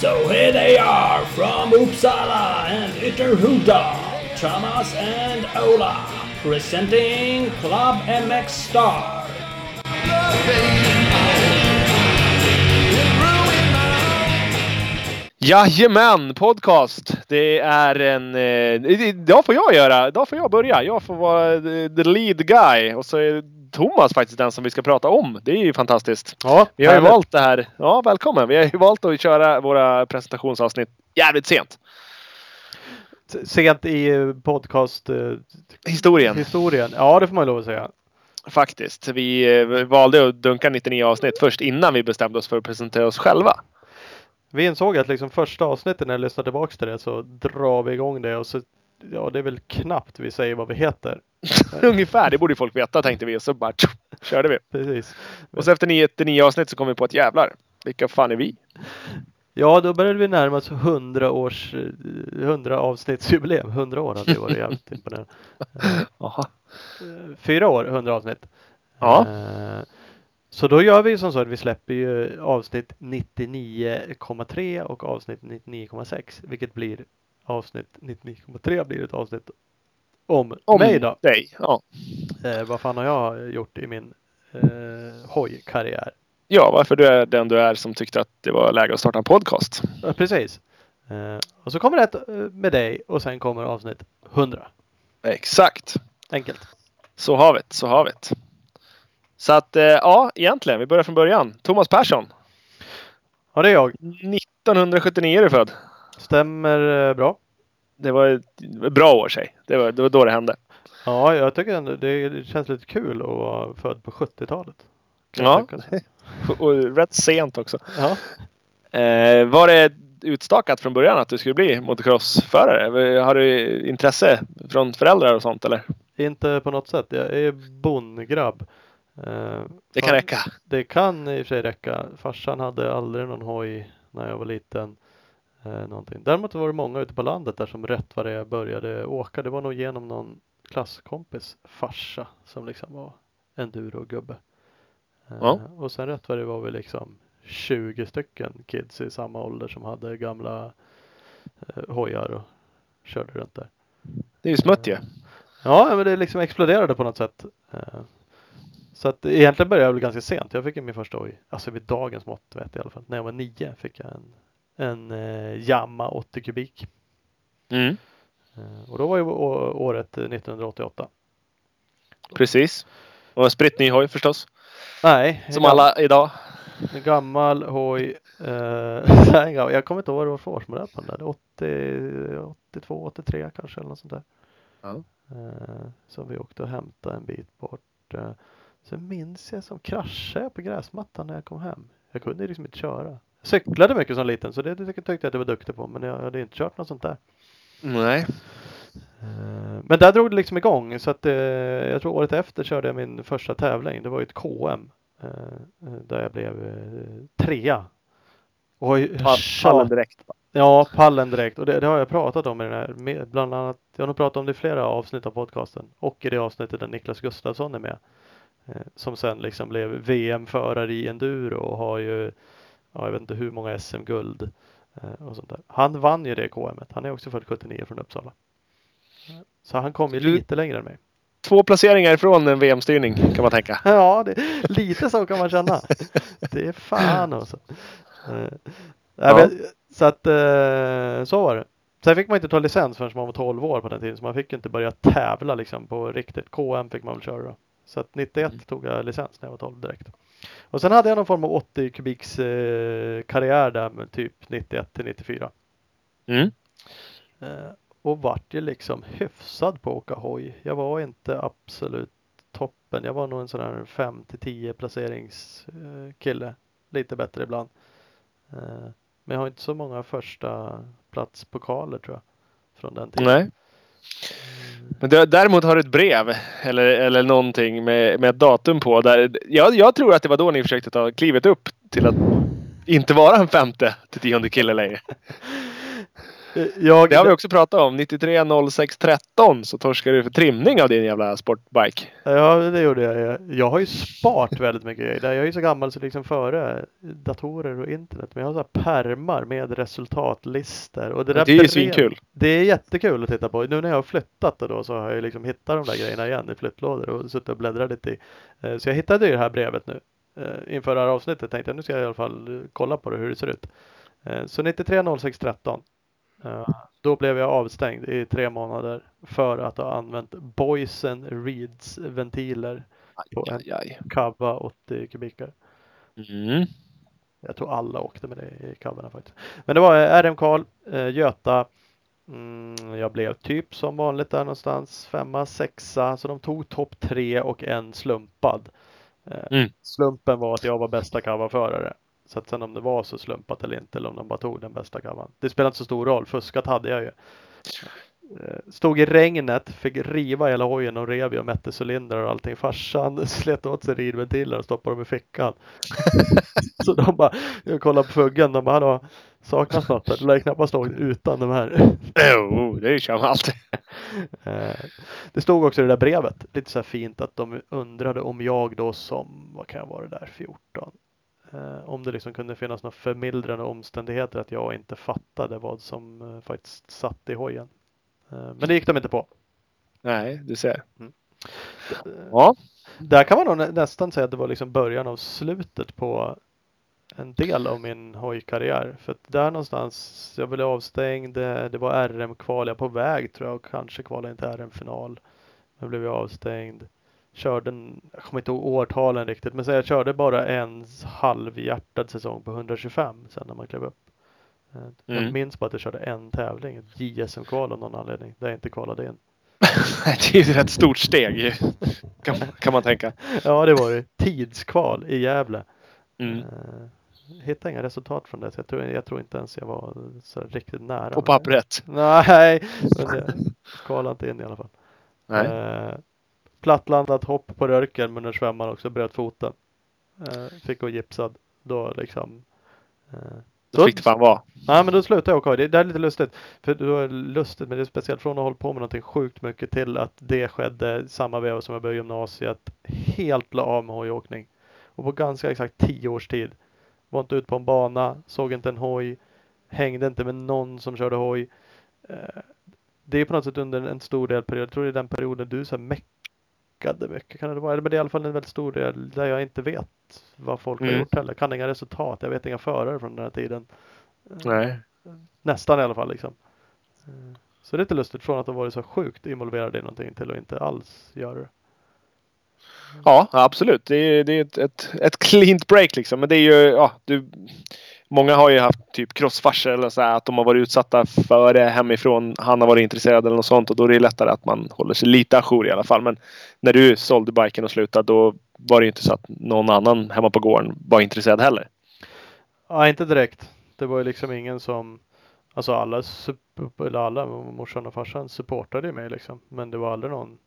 So here they are from Uppsala and Ytterhuda, Thomas and Ola, presenting Club MX Star. Jajamän, podcast. Det är en... Eh, idag får jag göra. Idag får jag börja. Jag får vara eh, the lead guy. Och så är Thomas faktiskt den som vi ska prata om. Det är ju fantastiskt. Ja, Vi har ju valt det här. Ja, välkommen. Vi har ju valt att köra våra presentationsavsnitt jävligt sent. Sent i eh, podcast eh, Historien. historien. Ja, det får man lov att säga. Faktiskt. Vi eh, valde att dunka 99 avsnitt först innan vi bestämde oss för att presentera oss själva. Vi insåg att liksom första avsnittet när jag lyssnar tillbaks till det så drar vi igång det och så Ja, det är väl knappt vi säger vad vi heter. Ungefär. Det borde folk veta tänkte vi. Och så bara tjo, körde vi. Precis. Och så efter 99 avsnitt så kom vi på att jävlar. Vilka fan är vi? Ja, då började vi närma oss 100 års, eh, 100 avsnittsjubileum. 100 år hade det varit jävligt imponerande. Fyra år, 100 avsnitt. Ja. Eh, Så då gör vi som så att vi släpper ju avsnitt 99,3 och avsnitt 99,6 vilket blir avsnitt 99,3 blir ett avsnitt om, Om mig då. dig. Ja. Eh, vad fan har jag gjort i min eh, hojkarriär? ja, varför du är den du är som tyckte att det var läge att starta en podcast. Ja, precis. Eh, och så kommer det ett eh, med dig och sen kommer avsnitt 100. Exakt. Enkelt. Så har vi det. Så har vi det. Så att eh, ja, egentligen. Vi börjar från början. Thomas Persson. Ja, det är jag. 1979 är du född. Stämmer eh, bra. Det var ett bra år sig. Det var, det var då det hände. Ja, jag tycker ändå det, känns lite kul att vara född på 70-talet. Kan jag Ja. Och rätt sent också. ja. Eh, var det utstakat från början att du skulle bli motocrossförare? Har du intresse från föräldrar och sånt eller? Inte på något sätt. Jag är bondgrabb. Eh, Det kan räcka. Det kan i och för sig räcka. Farsan hade aldrig någon hoj när jag var liten. Eh, någonting. Däremot var det många ute på landet där som rätt vad det är började åka. Det var nog genom någon klasskompis farsa som liksom var enduro-gubbe. Eh, Ja. Och sen rätt vad det var vi liksom 20 stycken kids i samma ålder som hade gamla eh, hojar och körde runt där. Det är ju smutt ju. Ja, men det liksom exploderade på något sätt. Eh, Så att egentligen började jag väl ganska sent. Jag fick min första hoj, alltså vid dagens mått vet jag i alla fall. När jag var nio fick jag en, en eh, Yamaha 80 kubik. Mm. Eh, Och då var ju året eh, 1988. Precis. Och en spritt ny hoj förstås. Nej, Som alla idag. En gammal hoj. Eh, jag kommer inte ihåg vad det var för årsmodell på den där. 80, 82, 83 kanske eller något sånt där. Ja. Eh, som vi åkte och hämtade en bit bort. Sen minns jag som kraschade jag på gräsmattan när jag kom hem. Jag kunde liksom inte köra. Jag cyklade mycket som liten så det tyckte jag att jag var duktig på men jag hade inte kört något sånt där. Nej. Eh, Men där drog det liksom igång så att eh, jag tror året efter körde jag min första tävling. Det var ju ett KM. eh, Där jag blev trea. Och Pallen direkt. Ja, pallen direkt. Och det, det har jag pratat om i den här. Bland annat, jag har nog pratat om det i flera avsnitt av podcasten. Och i det avsnittet där Niklas Gustafsson är med. Eh, som sen liksom blev VM-förare i enduro och har ju, ja, jag vet inte hur många SM-guld. Eh, och sånt där. Han vann ju det KMet. Han är också född 79 från Uppsala. Så han kom ju lite längre än mig. Två placeringar ifrån en VM-styrning kan man tänka. Ja, det, lite så kan man känna. Det är fan alltså. Eh, Ja. så att så var det. Sen fick man inte ta licens förrän man var 12 år på den tiden så man fick inte börja tävla liksom på riktigt. KM fick man väl köra då. Så att 91 Mm. tog jag licens när jag var 12 direkt. Och sen hade jag någon form av 80 kubiks eh, karriär där med typ 91 till 94. Mm. Eh, och vart ju liksom hyfsad på att åka hoj. Jag var inte absolut toppen. Jag var nog en sån här 5 till 10 placeringskille. Lite bättre ibland. Eh, men jag har inte så många första platspokaler tror jag. Från den tiden. Nej. Men däremot har du ett brev eller, eller någonting med, med ett datum på. Där, jag, jag tror att det var då ni försökte ta klivet upp till att inte vara en femte till tionde kille längre. Jag, Det har vi också pratat om. 93 06 13 så torskar du för trimning av din jävla sportbike. Ja, det gjorde jag. Jag har ju sparat väldigt mycket grejer. Jag är ju så gammal så liksom före datorer och internet. Men jag har så här pärmar med resultatlistor. Och det, där Det är ju svinkul. Det är jättekul att titta på. Nu när jag har flyttat då så har jag liksom hittat de där grejerna igen i flyttlådor och suttit och bläddrat lite i. Eh, Så jag hittade ju det här brevet nu. Eh, Inför det här avsnittet tänkte jag nu ska jag i alla fall kolla på det hur det ser ut. Eh, Så 93 06 13. Eh, Då blev jag avstängd i tre månader för att ha använt Boysen Reeds ventiler på en Aj, aj. Kava 80 kubikar. Mm. Jag tror alla åkte med det i Kavarna faktiskt. Men det var eh, RM Karl, eh, Göta. Mm, jag blev typ som vanligt där någonstans femma, sexa. Så de tog topp tre och en slumpad. Mm. Slumpen var att jag var bästa kavaförare. Så att sen om det var så slumpat eller inte eller om de bara tog den bästa kavan. Det spelar inte så stor roll. Fuskat hade jag ju. Eh, Stod i regnet, fick riva hela hojen och rev och mätte cylindrar och allting. Farsan slet åt sig ridventiler och stoppade dem i fickan. så de bara, jag kollade på fuggen, de bara, hallå, saknas något? Det lär knappast åkt utan de här. Jo, det kör man alltid. Det stod också i det där brevet, lite så här fint att de undrade om jag då som, vad kan jag vara där, 14? Eh, om det liksom kunde finnas några förmildrande omständigheter att jag inte fattade vad som eh, faktiskt satt i hojen. Eh, men det gick de inte på. Nej, du ser. Eh, Ja. Där kan man nog nä- nästan säga att det var liksom början av slutet på en del av min hojkarriär. För att där någonstans, jag blev avstängd, det, var RM-kval, jag var på väg tror jag och kanske kvala in till RM-final. Jag blev jag avstängd. Körde, en, jag kommer inte ihåg årtalen riktigt, men så jag körde bara en halvhjärtad säsong på 125 sen när man klev upp. Eh, Jag Mm. minns bara att jag körde en tävling, ett JSM-kval av någon anledning, där jag inte kvalade in. det är ju ett rätt stort steg kan, kan man tänka. Ja, det var det. Tidskval i Gävle. Mm. Eh, hittade inga resultat från det. Så jag, tror, jag tror inte ens jag var så riktigt nära. På pappret. Nej, men jag kvalade inte in i alla fall. Nej. Plattlandat hopp på rörken men när svämmaren också bröt foten. Eh, fick gå gipsad. Då liksom. Eh, Då fick det fan vara. Nej men då slutade jag åka. Det, det är lite lustigt. För det var lustigt men det är speciellt från att ha hållit på med någonting sjukt mycket till att det skedde samma veva som jag började gymnasiet. Helt la av med hojåkning. Och på ganska exakt tio års tid. Var inte ute på en bana, såg inte en hoj, hängde inte med någon som körde hoj. Eh, Det är på något sätt under en stor del period, jag tror det är den perioden du så här meckade mycket. Kan det vara? Men det är i alla fall en väldigt stor del där jag inte vet vad folk har Mm. gjort heller. Kan inga resultat, jag vet inga förare från den här tiden. Nej. Nästan i alla fall liksom. Eh, Så det är lite lustigt från att ha varit så sjukt involverad i någonting till att inte alls göra det. Ja, absolut. Det är, det är ett, ett, ett cleant break liksom. Men det är ju, ja, du, många har ju haft typ crossfarser eller så här, att de har varit utsatta för det hemifrån. Han har varit intresserad eller något sånt och då är det lättare att man håller sig lite ajour i alla fall. Men när du sålde biken och slutade då var det ju inte så att någon annan hemma på gården var intresserad heller. Ja, inte direkt. Det var ju liksom ingen som Alltså alla, eller alla, morsan och farsan supportade ju mig liksom. Men det var aldrig någon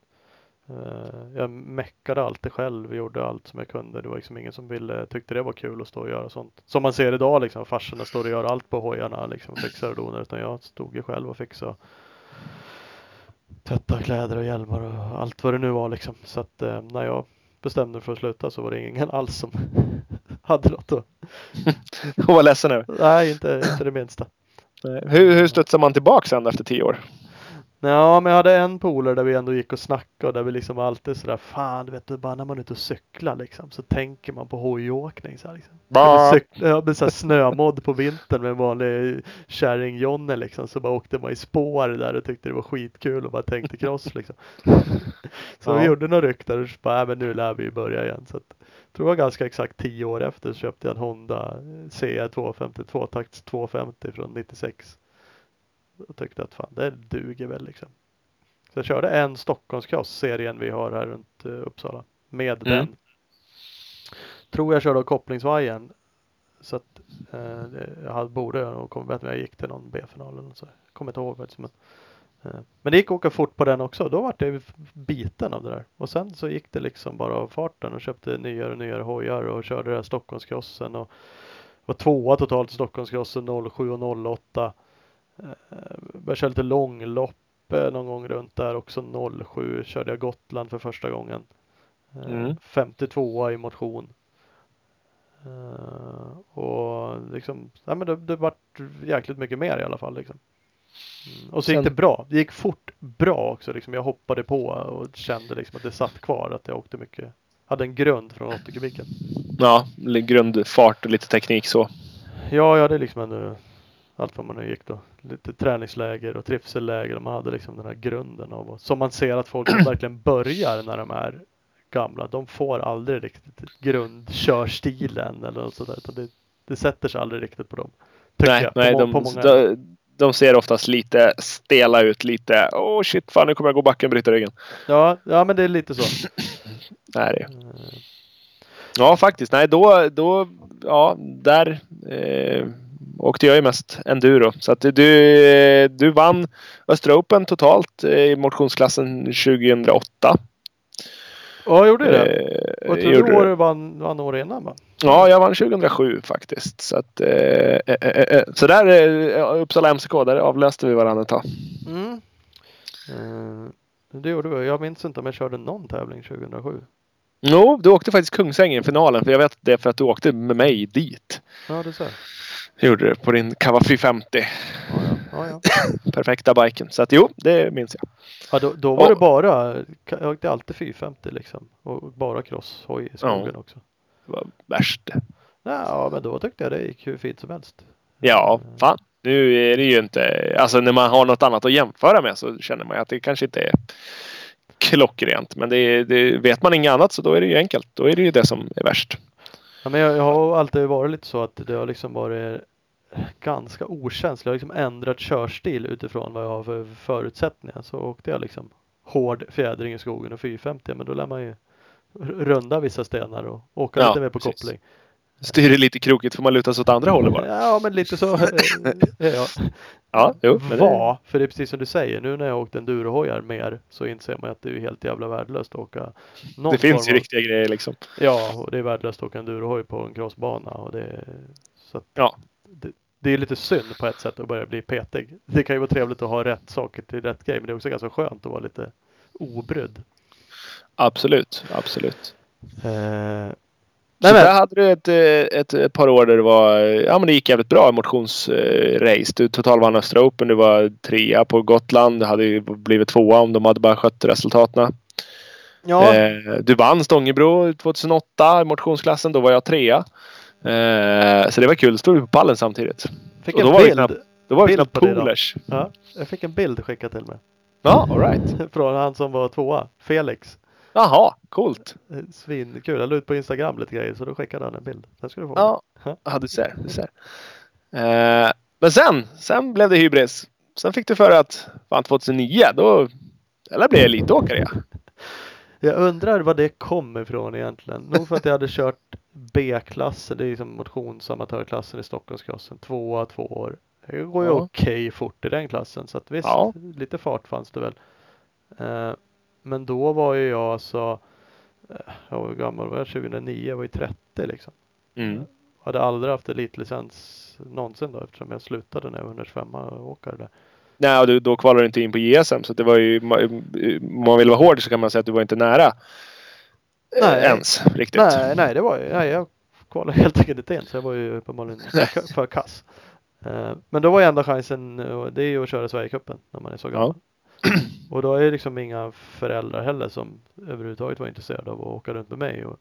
jag meckade alltid själv, gjorde allt som jag kunde. Det var liksom ingen som ville, tyckte det var kul att stå och göra sånt. Som man ser idag liksom, farsorna står och gör allt på hojarna liksom, fixar och donar. Utan jag stod ju själv och fixade tvätta kläder och hjälmar och allt vad det nu var liksom. Så att eh, när jag bestämde för att sluta så var det ingen alls som hade något att Och var ledsen över. Nej, inte, inte det minsta. Hur, hur studsar man tillbaka sen efter tio år? Ja, men jag hade en polare där vi ändå gick och snackade och där vi liksom alltid sådär, fan du vet, bara när man är ute och cyklar liksom så tänker man på hojåkning så här, liksom. Ja, med så här snömodd på vintern med en vanlig kärring-Jonne liksom så bara åkte man i spår där och tyckte det var skitkul och bara tänkte cross liksom. så vi Ja. gjorde några ryck där och så bara, äh, men nu lär vi ju börja igen. Så att, jag tror var ganska exakt tio år efter så köpte jag en Honda CR 252 takts 250 från 96. Och tyckte att fan det duger väl liksom. Så jag körde en Stockholmscross, serien vi har här runt eh, Uppsala. Med Mm. den. Tror jag körde av kopplingsvajern. Så att eh, det- jag hade, borde nog kommit bättre jag gick till någon B-final eller så. Jag kommer inte ihåg faktiskt. Men, eh, men det gick att åka fort på den också. Då var jag ju biten av det där. Och sen så gick det liksom bara av farten och köpte nyare och nyare hojar och körde den här Stockholmscrossen och var tvåa totalt i Stockholmscrossen 07 och 08. Eh, började köra lite långlopp eh, någon gång runt där också 07 körde jag Gotland för första gången. Eh, Mm. 52 i motion. Eh, och liksom, ja men det, det vart jäkligt mycket mer i alla fall liksom. Mm. Och så gick Sen- det bra. Det gick fort bra också liksom. Jag hoppade på och kände liksom att det satt kvar. Att jag åkte mycket. Hade en grund från 80 kubiken. Ja, grundfart och lite teknik så. Ja, jag hade liksom ändå allt vad man nu gick då. Lite träningsläger och trivselläger. Man hade liksom den här grunden av som man ser att folk verkligen börjar när de är gamla. De får aldrig riktigt grundkörstilen eller något sådär. Utan det, det sätter sig aldrig riktigt på dem. Nej, jag, nej på, de, på många. de, de ser oftast lite stela ut. Lite åh oh shit, fan nu kommer jag gå backen och bryta ryggen. Ja, ja, men det är lite så. Nej, det är. Eh, Ja, faktiskt. Nej, då, då ja, där eh, åkte jag ju mest enduro. Så att du, du vann Östra Open totalt eh, i motionsklassen 2008. Ja, jag gjorde det. Eh, Och jag tror du. du vann, vann år innan va? Ja, jag vann 2007 faktiskt. Så, att, eh, eh, eh, eh, så där, eh, Uppsala MCK, där avlöste vi varandra ett tag. Mm. Eh, det gjorde vi. Jag minns inte om jag körde någon tävling 2007. Jo, du åkte faktiskt Kungsängen i finalen. För jag vet det för att du åkte med mig dit. Ja, det ser. Gjorde du på din Kava 450. Ja, ja. ja, ja. Perfekta biken. Så att jo, det minns jag. Ja, då, då var Ja. det bara, jag åkte alltid 450 liksom. Och bara crosshoj i skogen också. Det var värst. Ja, men då tyckte jag det gick hur fint som helst. Ja, fan. Nu är det ju inte... Alltså när man har något annat att jämföra med så känner man ju att det kanske inte är klockrent. Men det, det vet man inget annat så då är det ju enkelt. Då är det ju det som är värst. Ja, men jag, jag har alltid varit lite så att det har liksom varit ganska okänslig. Jag har liksom ändrat körstil utifrån vad jag har för förutsättningar. Så åkte jag liksom hård fjädring i skogen och 450 men då lär man ju runda vissa stenar och åka Ja, lite mer på precis. koppling. Styr det lite krokigt får man luta sig åt andra hållet bara. Ja, men lite så eh, jag. Ja, jo. Var, för det är precis som du säger, nu när jag åkt endurohojar mer så inser man att det är helt jävla värdelöst att åka det finns ju av- riktiga grejer liksom. Ja, och det är värdelöst att åka endurohoj på en crossbana och det, att Ja. Det, det är lite synd på ett sätt att börja bli petig. Det kan ju vara trevligt att ha rätt saker till rätt grej, men det är också ganska skönt att vara lite obrydd. Absolut, absolut. Eh, Så där hade du ett, eh, ett, ett par år där det var, ja men det gick jävligt bra motionsrace. Du totalvann Östra Open, du var trea på Gotland. Du hade ju blivit tvåa om de hade bara skött resultaten. ja, Eh, du vann Stångebro 2008 i motionsklassen. Då var jag trea. Eh, så det var kul. Stod vi på pallen samtidigt. fick och en då var vi bild. knappt- Då var vi Bild knappt polers. Ja, jag fick en bild skickad till mig. Ja, alright. Från han som var tvåa, Felix. Jaha, coolt. Eh, Svinkul. Jag la ut på Instagram lite grejer så då skickade han en bild. Den ska du få. Ja, ja du ser. Du ser. Eh, men sen, sen blev det hybris. Sen fick du för att fan 2009, då eller blev jag elitåkare. Ja. Jag undrar vad det kommer ifrån egentligen. Nog för att jag hade kört B-klassen, det är liksom motionsamatörklassen i Stockholmsklassen, tvåa två år. Det går ju Ja. okej fort i den klassen så att visst, Ja. lite fart fanns det väl. Eh, men då var ju jag alltså, eh, jag var hur gammal var jag? 2009, jag var ju 30 liksom. Mm. Hade aldrig haft elitlicens någonsin då eftersom jag slutade när jag var 125 åkare där. Nej, och du, då kvalade du inte in på JSM så det var ju, om man vill vara hård så kan man säga att du var inte nära eh, Nej. ens riktigt. Nej, nej, det var ju, nej, jag kvalade helt enkelt inte in så jag var ju uppenbarligen för, kass. Eh, Men då var ju enda chansen, det är ju att köra Sverigecupen när man är så gammal. Och då är det liksom inga föräldrar heller som överhuvudtaget var intresserade av att åka runt med mig och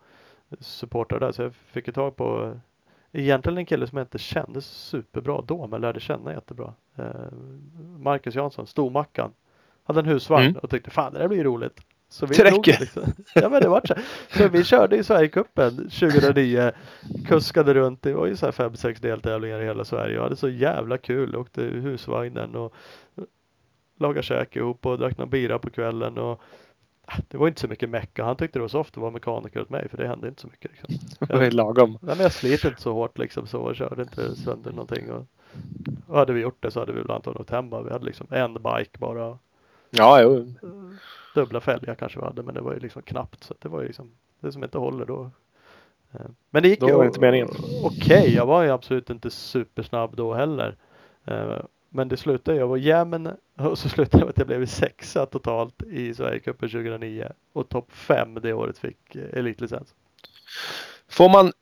supporta där. Så jag fick ju tag på egentligen en kille som jag inte kände superbra då men lärde känna jättebra. Eh, Marcus Jansson, Stormackan. Hade en husvagn Mm. och tyckte fan det där blir roligt. Så vi Det drog räcker. Liksom. Ja men det var så. Så vi körde i Sverigecupen 2009. Kuskade runt. Det var ju så här fem, sex deltävlingar i hela Sverige. Jag hade så jävla kul. Åkte husvagnen och lagade käk ihop och drack någon bira på kvällen. Och det var inte så mycket mecka. Han tyckte det var soft att vara mekaniker åt mig för det hände inte så mycket. Liksom. Det var lagom. Nej, men jag sliter inte så hårt liksom så och körde inte sönder någonting. Och, och hade vi gjort det så hade vi väl antagligen åkt hem bara. Vi hade liksom en bike bara. Ja, jo. Dubbla fälgar kanske vi hade men det var ju liksom knappt. Så det var ju liksom det som inte håller då. Eh, Men det gick Då ju. Okej, jag var ju absolut inte supersnabb då heller. Eh, Men det slutade jag var jämn och så slutade det med att jag blev sexa totalt i Sverigecupen 2009 och topp fem det året fick eh, elitlicens. Får man,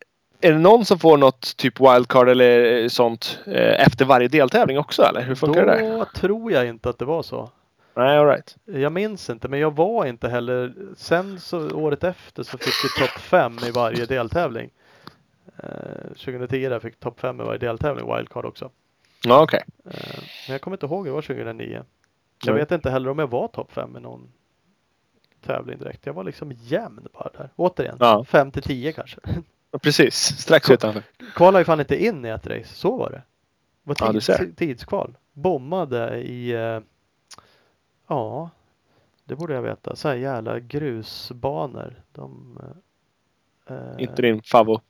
är det någon som får något typ wildcard eller sånt eh, efter varje deltävling också eller hur funkar Då det där? tror jag inte att det var så. Nej, alright. Jag minns inte, men jag var inte heller. Sen så året efter så fick vi topp fem i varje deltävling. Eh, 2010 där fick topp fem i varje deltävling, wildcard också. Ja, okej. Eh, men jag kommer inte ihåg, det var 2009. Jag Nej. vet inte heller om jag var topp fem i någon tävling direkt. Jag var liksom jämn bara där. Återigen, Ja. 5 till 10 kanske. Precis, strax utanför. Kvalade ju fan inte in i ett race, så var det. Det var Ja, tids, ser. tidskval. Bommade i, eh, ja, det borde jag veta. Så här jävla grusbanor. De, eh, Inte din favvo.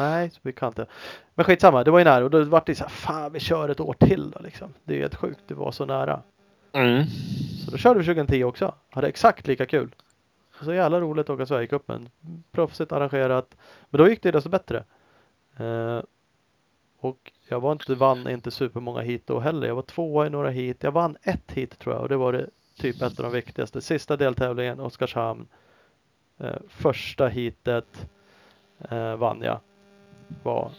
Nej, vi kan inte. Men skitsamma, det var ju nära och då vart det så här, fan vi kör ett år till då liksom. Det är helt sjukt, det var så nära. Mm. Så då körde vi 2010 också. Hade exakt lika kul. Så jävla roligt att åka Sverigecupen. Proffsigt arrangerat. Men då gick det desto bättre. Eh, och jag var inte, vann inte supermånga hit då heller. Jag var tvåa i några hit. Jag vann ett hit tror jag och det var det typ ett av de viktigaste. Sista deltävlingen, Oskarshamn. Eh, första hitet eh, vann jag. Var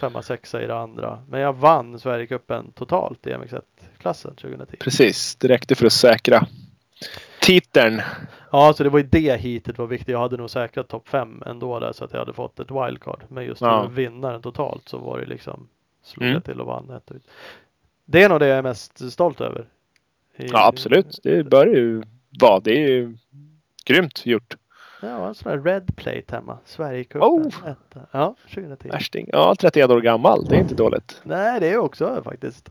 femma, sexa i det andra. Men jag vann Sverigecupen totalt i MX1-klassen 2010. Precis, det räckte för att säkra titeln. Ja, så det var ju det hitet var viktigt. Jag hade nog säkrat topp fem ändå där så att jag hade fått ett wildcard. Men just Ja. vinnaren totalt så var det liksom slog Mm. jag till och vann ett ut. Det är nog det jag är mest stolt över. I- Ja, absolut. Det bör ju vara. Det är ju grymt gjort. Ja, en sån här red plate hemma. Sverigecupen. Oh! etta. Ja, 2010. Värsting. Ja, 31 år gammal. Det är inte dåligt. Nej, det är jag också faktiskt.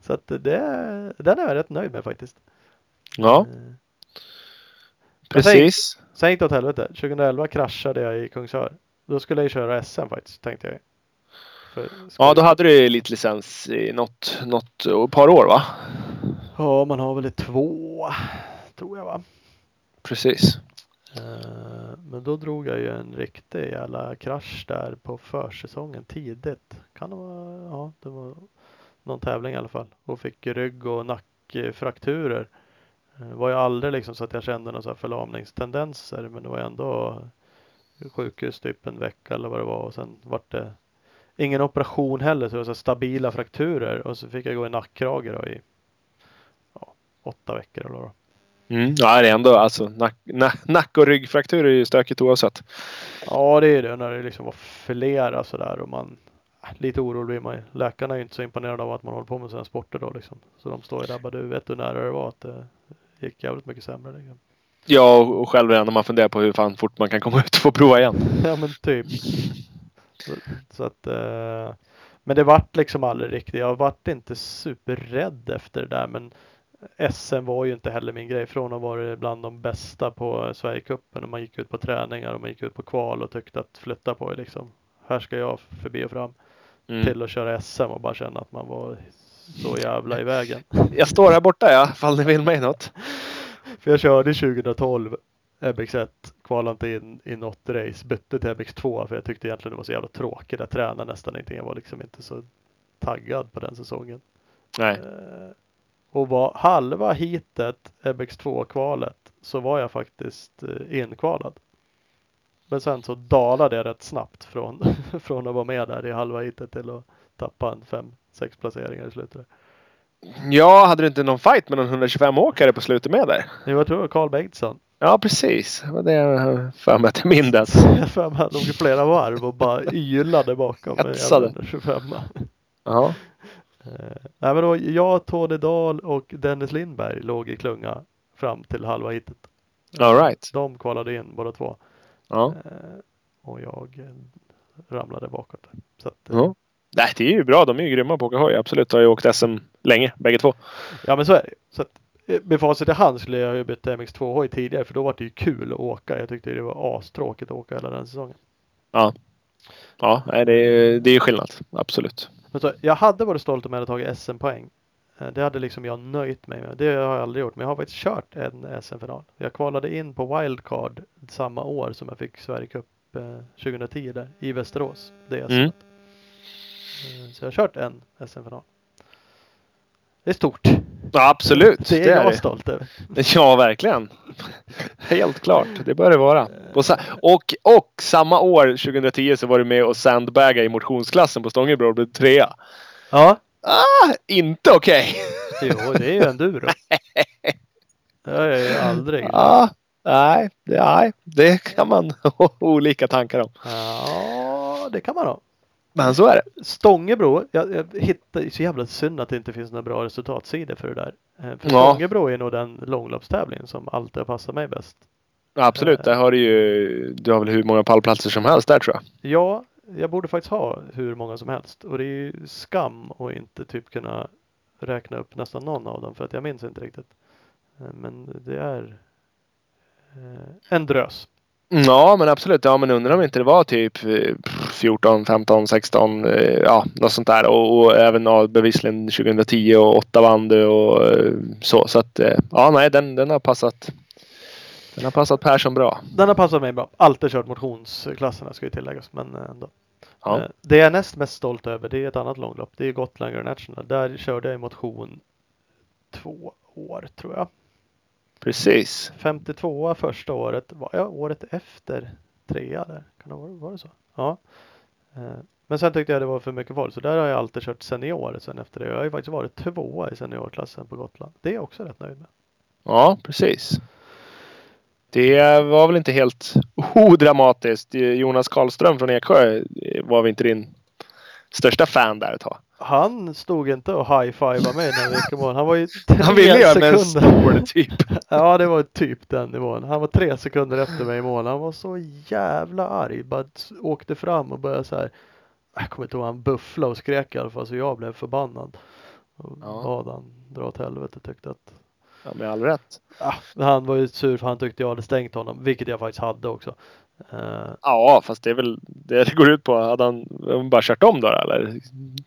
Så att det, den är jag rätt nöjd med faktiskt. Ja, Eh, precis. Sen gick det åt helvete. 2011 kraschade jag i Kungsör. Då skulle jag ju köra SM faktiskt, tänkte jag. Ja, då hade du elitlicens i något, något par år va? Ja, man har väl ett två, tror jag va. Precis. Eh, men då drog jag ju en riktig jävla krasch där på försäsongen tidigt. Kan det vara, ja det var någon tävling i alla fall. Och fick rygg och nackfrakturer. Det var ju aldrig liksom så att jag kände några förlamningstendenser men det var ändå sjukhus typ en vecka eller vad det var och sen vart det ingen operation heller så det var så stabila frakturer och så fick jag gå i nackkrage då i ja, åtta veckor eller vad det var. Mm. Ja, det är ändå alltså nack, nack, nack och ryggfraktur är ju stökigt oavsett. Ja, det är det när det liksom var flera sådär och man lite orolig blir man ju. Läkarna är ju inte så imponerade av att man håller på med sådana sporter då liksom. Så de står ju där bara du vet hur nära det var att det gick jävligt mycket sämre. Liksom. Ja, och och själv redan när man funderar på hur fan fort man kan komma ut och få prova igen. Ja men typ. Så, så att eh, Men det vart liksom aldrig riktigt. Jag vart inte superrädd efter det där men SM var ju inte heller min grej. Från att vara bland de bästa på Sverigecupen och man gick ut på träningar och man gick ut på kval och tyckte att flytta på det liksom. Här ska jag förbi och fram. Mm. till att köra SM och bara känna att man var så jävla i vägen. Jag står här borta ja, ifall ni vill mig något. För jag körde 2012 MX1, kvalade inte in i något race, bytte till MX2 för jag tyckte egentligen det var så jävla tråkigt. Jag tränade nästan ingenting. Jag var liksom inte så taggad på den säsongen. Nej. Eh, och var halva hitet MX2 kvalet så var jag faktiskt eh, inkvalad. Men sen så dalade jag rätt snabbt från, från att vara med där i halva hitet till att tappa en fem, sex placeringar i slutet. Ja, hade du inte någon fight med någon 125-åkare på slutet med där? Jo, jag tror det var Carl Bengtsson. Ja, precis. Det var det jag för mig att jag mindes. Jag för mig han låg i flera varv och bara ylade bakom. en Hetsade. jävla 25. Ja. Eh, men då, jag, Tony Dahl och Dennis Lindberg låg i klunga fram till halva hitet. All right. De kvalade in båda två. Ja. Eh, och jag eh, ramlade bakåt. Så att, eh, ja. Nej, det är ju bra. De är ju grymma på att åka hoj. Absolut. Har ju åkt SM länge, bägge två. Ja men så är det. Så att, eh, med facit i hand skulle jag ju bytt till MX2 hoj tidigare för då var det ju kul att åka. Jag tyckte det var astråkigt att åka hela den säsongen. Ja. Ja, det är, det är skillnad. Absolut. Jag hade varit stolt om jag hade tagit SM-poäng. Eh, Det hade liksom jag nöjt mig med. Det har jag aldrig gjort. Men jag har faktiskt kört en SM-final. Jag kvalade in på wildcard samma år som jag fick Sverigecup eh, 2010 där i Västerås. Det är Mm. Så jag har kört en SM-final. Det är stort. Ja, absolut. Det är jag stolt över. Ja, verkligen. Helt klart. Det bör det vara. Och, och, och samma år, 2010, så var du med och sandbagga i motionsklassen på Stångebro och blev trea. Ja, Ah, inte okej. jo, det är ju enduro. Det har jag ju aldrig. Ja, nej, det- nej, det kan man ha olika tankar om. Ja, det kan man ha. Men så är det. Stångebro, jag, jag hittar så jävla synd att det inte finns några bra resultatsidor för det där. Eh, För Ja. Stångebro är nog den långloppstävlingen som alltid har passat mig bäst. Absolut, där har du ju, du har väl hur många pallplatser som helst där tror jag. Ja, jag borde faktiskt ha hur många som helst och det är ju skam att inte typ kunna räkna upp nästan någon av dem för att jag minns inte riktigt. Eh, Men det är eh, en drös. Ja, men absolut. Ja, men undrar om inte det var typ eh, 14, 15, 16, eh, ja, något sånt där. Och, och även ja, bevisligen 2010 och 8 vann du och eh, så. Så att, eh, ja, nej, den, den har passat. Den har passat Persson bra. Den har passat mig bra. Alltid kört motionsklasserna ska ju tilläggas men eh, ändå. Ja, Det jag är näst mest stolt över det är ett annat långlopp. Det är Gotland Grand National. Där körde jag motion två år tror jag. Precis. 52 första året. Var jag året efter trea där? Kan det vara, var det så? Ja. Eh, Men sen tyckte jag det var för mycket folk så där har jag alltid kört senior sen efter det. Jag har ju faktiskt varit tvåa i seniorklassen på Gotland. Det är jag också rätt nöjd med. Ja, precis. Det var väl inte helt odramatiskt. Jonas Karlström från Eksjö eh, var väl inte din största fan där ett tag. Han stod inte och high-fivade mig när vi i mål. Han var ju Han ville tre göra med en typ. Ja, det var typ den nivån. Han var tre sekunder efter mig i mål. Han var så jävla arg. Bara åkte fram och började så här. Jag kommer inte ihåg, han bufflade och skrek i alla fall så jag blev förbannad. Och Ja. bad han dra åt helvete tyckte att. Ja, med all rätt. Men han var ju sur för han tyckte jag hade stängt honom, vilket jag faktiskt hade också. Eh, Ja, fast det är väl det det går ut på. Hade han bara kört om då eller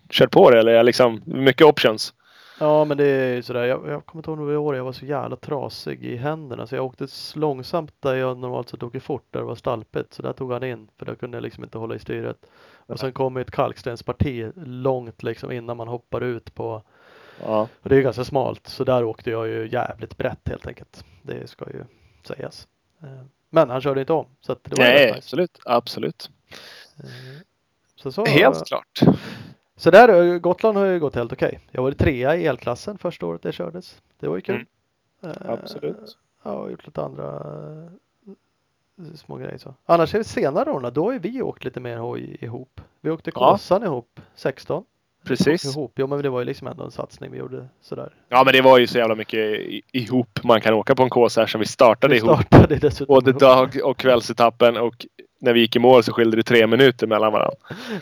kört på det? Eller liksom mycket options? Ja men det är ju sådär, jag, jag kommer inte ihåg några år jag var så jävla trasig i händerna så jag åkte långsamt där jag normalt sett åker fort där det var stalpigt så där tog han in för där kunde jag liksom inte hålla i styret. Och sen kom ett kalkstensparti långt liksom innan man hoppar ut på, Ja, och det är ganska smalt så där åkte jag ju jävligt brett helt enkelt. Det ska ju sägas. Men han körde inte om så det var Nej, rätt nice. absolut. Absolut. Eh, Så, så, Helt klart. Så där, eh, Gotland har ju gått helt okej. Jag var trea i elklassen första året det kördes. Det var ju kul. Eh, Absolut. Ja, och gjort lite andra små grejer så. Annars är det senare åren, då har ju vi åkt lite mer hoj ihop. Vi åkte Ja. Kåsan ihop 16. Precis. Ihop. Jo men det var ju liksom ändå en satsning vi gjorde sådär. Ja, men det var ju så jävla mycket ihop man kan åka på en KSR som vi startade Vi ihop. startade dessutom Både ihop. dag och kvällsetappen och när vi gick i mål så skilde det tre minuter mellan varandra.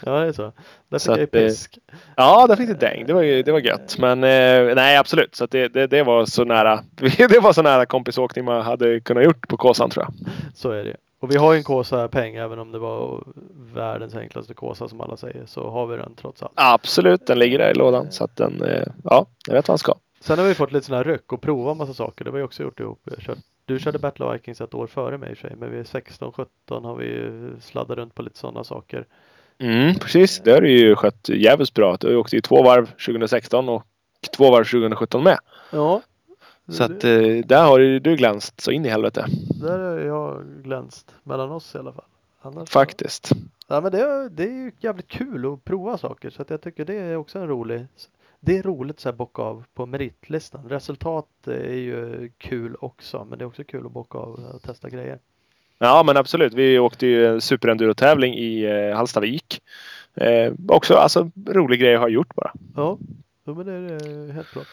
Ja det är så. Där fick Så jag ju eh, pisk. Ja, där fick det däng. Det var, ju, det var gött. Men eh, nej, absolut. Så det, det, det var så nära. Det var så nära kompisåkning man hade kunnat gjort på Kåsan tror jag. Så är det. Och vi har ju en Kåsa peng även om det var världens enklaste Kåsa som alla säger så har vi den trots allt. Absolut, den ligger där i lådan. Så att den, eh, ja, jag vet vad han ska. Sen har vi fått lite sådana här ryck och prova massa saker. Det har vi också gjort ihop. Kört, du körde Battle of Vikings ett år före mig i sig. Men vi är 16, 17 har vi sladdat runt på lite sådana saker. Mm, precis, det har du ju skött jävligt bra. Du åkte ju två varv 2016 och två varv 2017 med. Ja. Så att eh, där har ju du glänst så in i helvete. Där har jag glänst mellan oss i alla fall. Annars Faktiskt. Ja men det, är- det är ju jävligt kul att prova saker så att jag tycker det är också en rolig det är roligt så här bocka av på meritlistan. Resultat är ju kul också men det är också kul att bocka av och testa grejer. Ja men absolut. Vi åkte ju en superenduro-tävling i eh, Hallstavik. Eh, också alltså rolig grej att ha gjort bara. Ja, jo, men det är helt klart.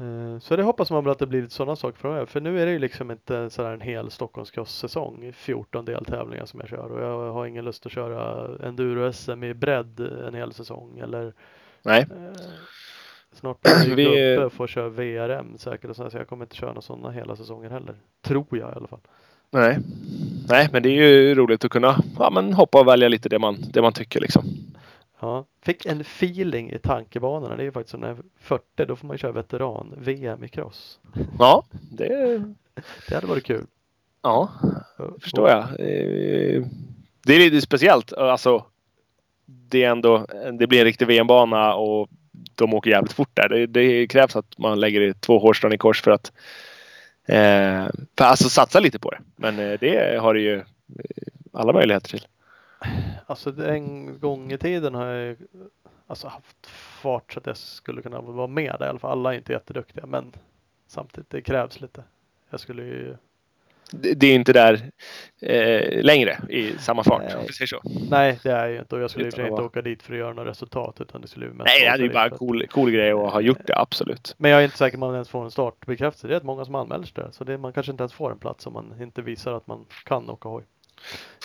Eh, Så det hoppas man väl att det blir sådana saker framöver. För nu är det ju liksom inte sådär en hel Stockholmscross-säsong. 14 deltävlingar som jag kör och jag har ingen lust att köra enduro-SM i bredd en hel säsong eller Nej. eh, Snart blir vi uppe och får köra VRM säkert och så, här, så jag kommer inte köra några sådana hela säsonger heller. Tror jag i alla fall. Nej. Nej men det är ju roligt att kunna ja, men hoppa och välja lite det man, det man tycker liksom. Ja, fick en feeling i tankebanorna. Det är ju faktiskt som när jag är 40, då får man köra veteran-VM i cross. Ja, det Det hade varit kul. ja, förstår jag. Eh, Det är lite speciellt. Alltså, det är ändå, det blir en riktig VM-bana och de åker jävligt fort där. Det, det krävs att man lägger två hårstrån i kors för att eh, för alltså satsa lite på det. Men eh, det har du ju eh, alla möjligheter till. Alltså en gång i tiden har jag alltså, haft fart så att jag skulle kunna vara med där i alla fall. Alla är inte jätteduktiga men samtidigt det krävs lite. Jag skulle ju det är inte där eh, längre i samma fart. Nej. Säger så. Nej, det är ju inte och jag skulle ju Utan inte vara- åka dit för att göra något resultat utan det skulle ju mest Nej, det är för bara för- cool, cool grej att ha gjort det, absolut. Men jag är inte säker på att man ens får en startbekräftelse. Det är rätt många som anmäler sig där. Så det, man kanske inte ens får en plats om man inte visar att man kan åka hoj.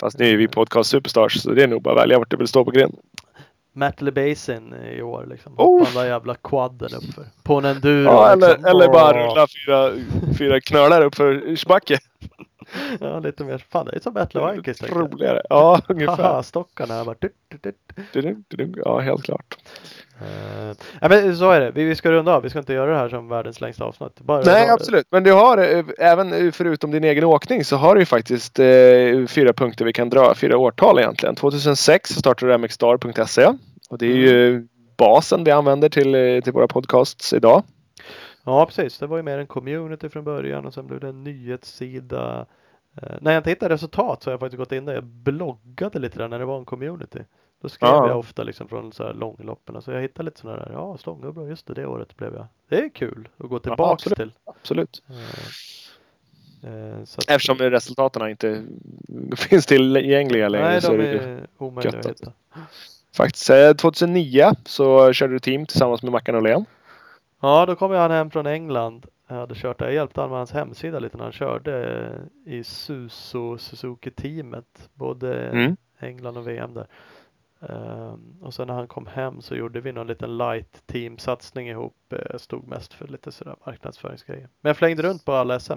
Fast nu är vi podcast superstars så det är nog bara att välja vart du vill stå på gren. Matley Basin i år liksom. Oh. Hoppa där jävla quadden uppför. På en enduro. Ja, eller, liksom. eller bara rulla fyra, fyra knölar upp för Ursbacke. Ja, lite mer. Fan, det är som Battle Vikings. jag. Roligare. Ja, Haha, ungefär. stockarna här bara. Ja, helt klart. Eh, nej, men så är det. Vi, vi ska runda av. Vi ska inte göra det här som världens längsta avsnitt. Bara, Nej, absolut. Men du har eh, även eh, förutom din egen åkning så har du ju faktiskt eh, fyra punkter vi kan dra. Fyra årtal egentligen. 2006 så startade du mxstar.se. Och det är ju basen vi använder till, till våra podcasts idag. Ja, precis. Det var ju mer en community från början och sen blev det en nyhetssida. Eh, när jag inte hittar resultat så har jag faktiskt gått in där. Jag bloggade lite där när det var en community. Då skrev Ja. jag ofta liksom från så här långloppen. Så jag hittade lite sådana där. Ja, Stångå bra. Just det, det året blev jag. Det är kul att gå tillbaks absolut. till. Absolut. Eh, eh, så att- Eftersom resultaten inte finns tillgängliga längre. Nej, så de är är omöjliga att hitta. faktiskt. Eh, 2009 så körde du team tillsammans med Mackan Åhlén. Ja, då kom jag han hem från England. Jag hade kört där. Jag hjälpte han med hans hemsida lite när han körde eh, i Suso Suzuki-teamet. Både Mm. England och VM där. Ehm, och sen när han kom hem så gjorde vi någon liten light team-satsning ihop. Eh, stod mest för lite sådär marknadsföringsgrejer. Men jag flängde runt på alla SM.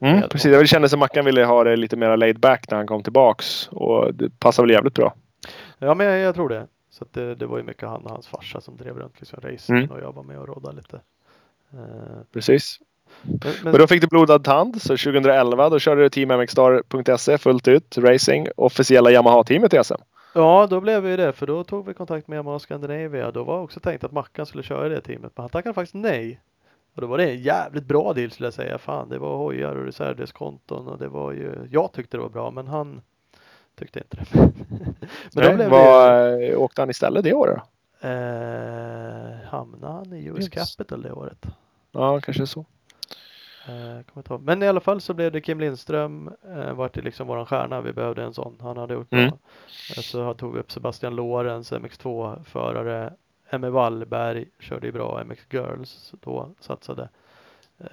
Mm, precis, det kändes som Mackan ville ha det lite mer laid back när han kom tillbaks. Och det passar väl jävligt bra. Ja, men jag, jag tror det. Så det, det var ju mycket han och hans farsa som drev runt liksom racing Mm. och jag var med och rådde lite. Ehm, Precis. men, men, Men då fick du blodad tand. Så 2011 då körde du Team MXstar.se fullt ut. Racing. Officiella Yamaha-teamet i SM. Ja, då blev vi det, för då tog vi kontakt med Yamaha Scandinavia. Då var också tänkt att Mackan skulle köra i det teamet, men han tackade faktiskt nej. Och då var det en jävligt bra deal skulle jag säga. Fan, det var hojar och reservdelskonton och det var ju, jag tyckte det var bra, men han tyckte inte det. men Nej, blev vad, eh, åkte han istället det året då? eh, hamnade han i US Yes. Capital det året? Ja, kanske så. Eh. Men i alla fall så blev det Kim Lindström, eh, vart det liksom våran stjärna. Vi behövde en sån. Han hade gjort Mm. bra. Eh, Så tog vi upp Sebastian Lorenz, MX2-förare. Emme Wallberg körde ju bra MX Girls då, satsade. Eh,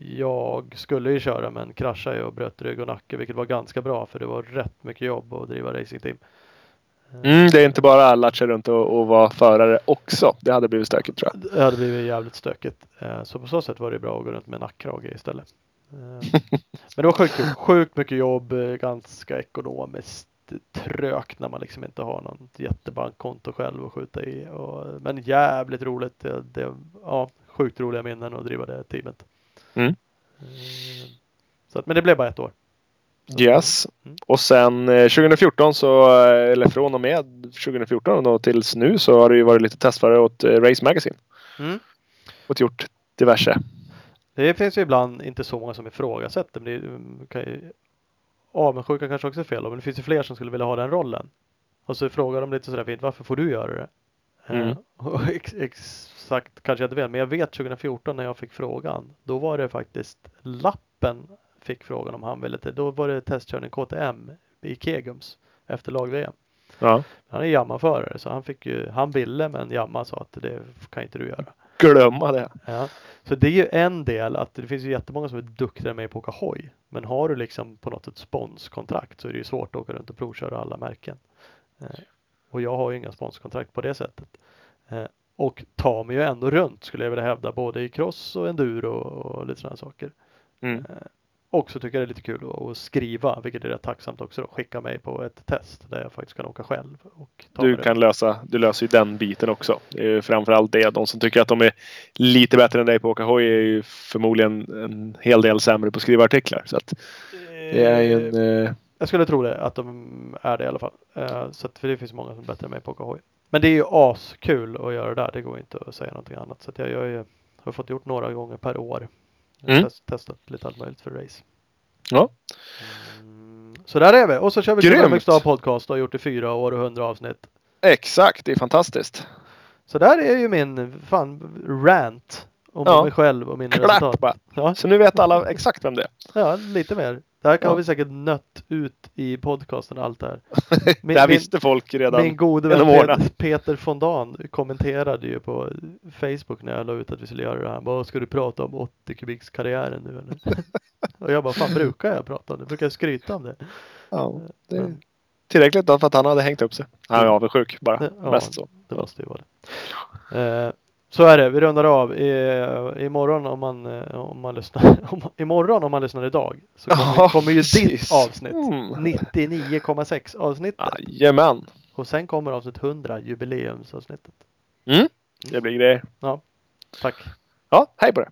Jag skulle ju köra men kraschade ju och bröt rygg och nacke vilket var ganska bra för det var rätt mycket jobb att driva racingteam. Mm, det är inte bara att latcha runt och, och vara förare också. Det hade blivit stökigt tror jag. Det hade blivit jävligt stökigt. Eh, Så på så sätt var det bra att gå runt med nackkrage istället. Eh, Men det var sjukt kul. Sjukt mycket jobb, eh, ganska ekonomiskt trögt när man liksom inte har något jättebankkonto själv att skjuta i. Och, men jävligt roligt. Det, det, ja, sjukt roliga minnen att driva det teamet. Mm. Så att, men det blev bara ett år. Yes. Mm. Och sen eh, 2014 så, eh, eller från och med 2014 och tills nu så har det ju varit lite testförare åt eh, Race Magazine. Mm. Och gjort diverse. Det finns ju ibland inte så många som ifrågasätter. Men det är- kan ju, avundsjuka kanske också är fel men det finns ju fler som skulle vilja ha den rollen. Och så frågar de lite sådär fint, varför får du göra det? Mm. Eh, och ex, exakt kanske jag inte vet, men jag vet 2014 när jag fick frågan. Då var det faktiskt Lappen fick frågan om han ville till. Då var det testkörning KTM i Kegums efter lag-VM. Ja. Han är Yamaha-förare så han fick ju, han ville men Yamaha sa att det kan inte du göra. Glömma det. Ja. Så det är ju en del att det finns ju jättemånga som är duktiga med att åka hoj. Men har du liksom på något sätt sponskontrakt så är det ju svårt att åka runt och provköra alla märken. Eh, och jag har ju inga sponskontrakt på det sättet. Eh, och tar mig ju ändå runt skulle jag vilja hävda både i cross och enduro och lite sådana saker. Mm. Eh, och så tycker jag det är lite kul att, att skriva, vilket är rätt tacksamt också då, skicka mig på ett test där jag faktiskt kan åka själv. Och ta Du kan lösa, du löser ju den biten också. Det är ju framförallt det. De som tycker att de är lite bättre än dig på att åka hoj är ju förmodligen en hel del sämre på att skriva artiklar. Så att det är ju en, eh, Jag skulle tro det, att de är det i alla fall. Eh, så att, för det finns många som är bättre än mig på att åka hoj. Men det är ju askul att göra det där. Det går inte att säga någonting annat. Så att jag, jag har fått gjort några gånger per år. Mm. Test, testat lite allt möjligt för race. Ja. Mm, så där är vi. Och så kör vi. Grymt. Star podcast och har gjort i fyra år och hundra avsnitt. Exakt, det är fantastiskt. Så där är ju min fan rant om Ja. mig själv och mina Klapp resultat. Ja, Så nu vet alla exakt vem det är. ja, lite mer. Det här kan Ja. vi säkert nött ut i podcasten allt det här. Min, det här visste folk redan. min gode vän. Peter, Peter Fondan kommenterade ju på Facebook när jag la ut att vi skulle göra det här. Vad ska du prata om 80 kubiks karriären nu eller? och jag bara, fan brukar jag prata om det? Brukar jag skryta om det? Ja, det är tillräckligt då för att han hade hängt upp sig. Han är avundsjuk bara. Ja. Mest så. det måste ju vara det. Eh, så är det, vi rundar av. I, imorgon om man, eh, om man lyssnar, om, imorgon om man lyssnar idag så kommer, Ja, kommer ju ditt avsnitt. Mm. 99,6 avsnittet. Jajamän. Och sen kommer avsnitt 100, jubileumsavsnittet. Mm. Det blir grejer. Tack. Ja, hej på det.